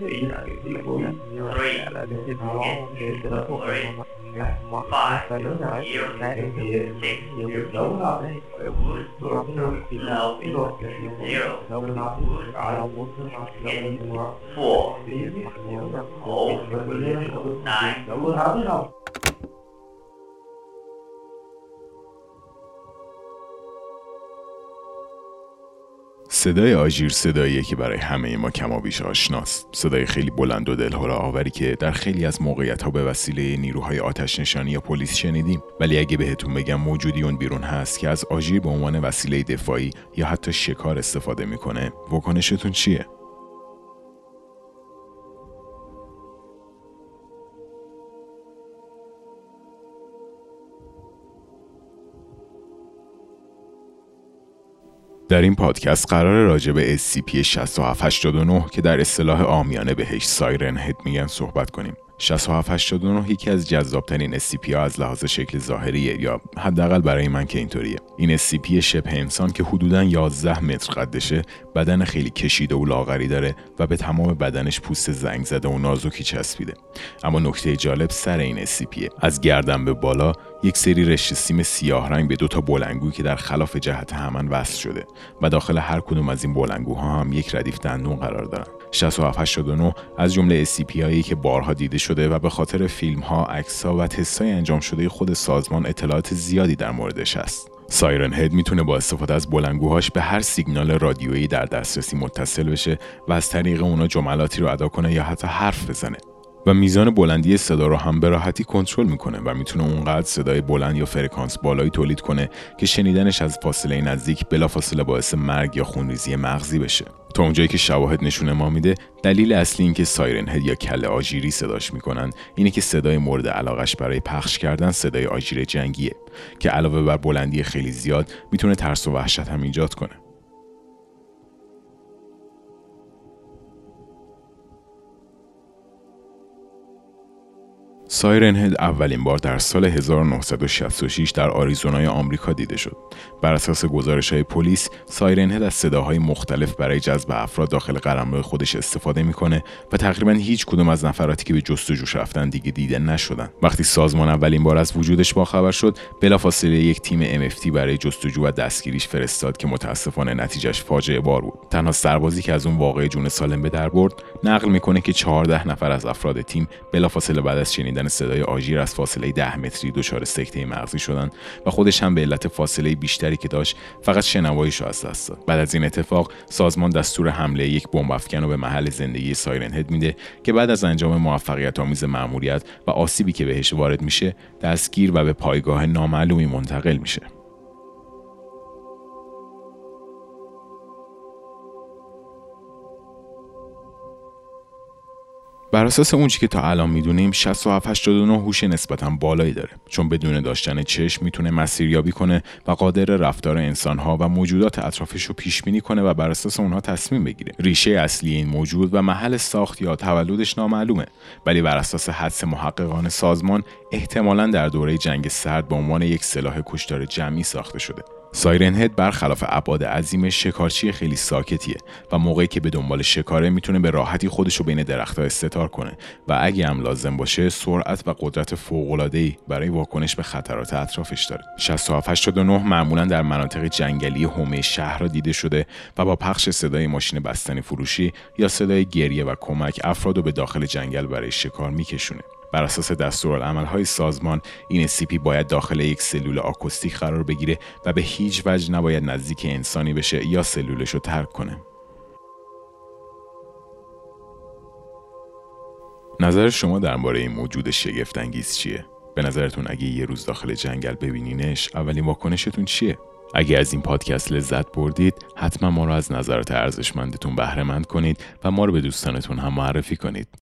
you three, it's Four. four, five, zero, six. صدای آژیر صداییه که برای همه ما کمابیش آشناست. صدای خیلی بلند و دلهور آوری که در خیلی از موقعیت ها به وسیله نیروهای آتش نشانی یا پلیس شنیدیم. ولی اگه بهتون بگم موجودی اون بیرون هست که از آژیر به عنوان وسیله دفاعی یا حتی شکار استفاده می‌کنه واکنشتون چیه؟ در این پادکست قرار راجع به SCP-6789 که در اصطلاح آمیانه بهش سایرن هد میگن صحبت کنیم. 6789 یکی از جذابترین SCP ها از لحاظ شکل ظاهریه یا حداقل برای من که اینطوریه. این SCP شبه انسان که حدودا 11 متر قدشه بدن خیلی کشیده و لاغری داره و به تمام بدنش پوست زنگ زده و نازکی چسبیده. اما نکته جالب سر این SCP از گردن به بالا یک سری رشته سیم سیاه رنگ به دو تا بلنگو که در خلاف جهت همان وصل شده و داخل هر کدوم از این بلنگوها هم یک ردیف دندون قرار دارن 6789 از جمله SCP هایی که بارها دیده شده و به خاطر فیلم ها، عکس ها و تستای انجام شده خود سازمان اطلاعات زیادی در موردش است. سایرن هد می‌تونه با استفاده از بلنگوهاش به هر سیگنال رادیویی در دسترسی متصل بشه و از طریق اونا جملاتی رو ادا کنه یا حتی حرف بزنه. و میزان بلندی صدا رو هم به راحتی کنترل می‌کنه و می‌تونه اونقدر صدای بلند یا فرکانس بالایی تولید کنه که شنیدنش از فاصله نزدیک بلافاصله باعث مرگ یا خونریزی مغزی بشه. تا اونجایی که شواهد نشونه ما میده دلیل اصلی اینکه سایرن هد یا کله آژیری صداش می‌کنن اینه که صدای مورد علاقش برای پخش کردن صدای آژیر جنگیه که علاوه بر بلندی خیلی زیاد می‌تونه ترس و وحشت هم ایجاد کنه. سایرن هد اولین بار در سال 1966 در آریزونای آمریکا دیده شد. بر اساس گزارش های پلیس، سایرن هد از صداهای مختلف برای جذب افراد داخل قلمرو خودش استفاده می‌کنه و تقریبا هیچ کدوم از نفراتی که به جستجوش رفتن دیگه دیده نشدن. وقتی سازمان اولین بار از وجودش باخبر شد، بلافاصله یک تیم MFT برای جستجو و دستگیریش فرستاد که متاسفانه نتیجهش فاجعه بار بود. تنها سربازی که از اون واقعه جون سالم به در برد، نقل می‌کنه که 14 نفر از افراد تیم بلافاصله بعد از شنیدن صدای آژیر از فاصله ده متری دچار سکته مغزی شدن و خودش هم به علت فاصله بیشتری که داشت فقط شنواییش از دست داد. بعد از این اتفاق سازمان دستور حمله یک بمب افکن رو به محل زندگی سایرن هد میده که بعد از انجام موفقیت آمیز مأموریت و آسیبی که بهش وارد میشه دستگیر و به پایگاه نامعلومی منتقل میشه. بر اساس اون که تا الان می‌دونیم 67 89 هوش نسبتا بالایی داره. چون بدون داشتن چشم می‌تونه مسیریابی کنه و قادر رفتار انسانها و موجودات اطرافش رو پیش بینی کنه و بر اساس اونها تصمیم بگیره. ریشه اصلی این موجود و محل ساخت یا تولدش نامعلومه. ولی بر اساس حدس محققان سازمان احتمالا در دوره جنگ سرد به عنوان یک سلاح کشتار جمعی ساخته شده. سایرن هد برخلاف ابعاد عظیم شکارچی خیلی ساکتیه و موقعی که به دنبال شکاره می‌تونه به راحتی خودش رو بین درختها استتار کنه و اگه هم لازم باشه سرعت و قدرت ای برای واکنش به خطرات اطرافش داره. 6789 معمولا در مناطق جنگلی حومه شهر را دیده شده و با پخش صدای ماشین بستنی فروشی یا صدای گریه و کمک افراد رو به داخل جنگل برای شکار میکشونه. بر اساس های سازمان این SCP باید داخل یک سلول آکوستیک قرار بگیره و به هیچ وجه نباید نزدیک انسانی بشه یا سلولش رو ترک کنه. نظر شما درباره این موجود شگفت انگیز چیه؟ به نظرتون اگه یه روز داخل جنگل ببینینش اولین واکنشتون چیه؟ اگه از این پادکست لذت بردید حتما ما رو از نظرات ارزشمندتون بهره مند کنید و ما رو به دوستانتون هم معرفی کنید.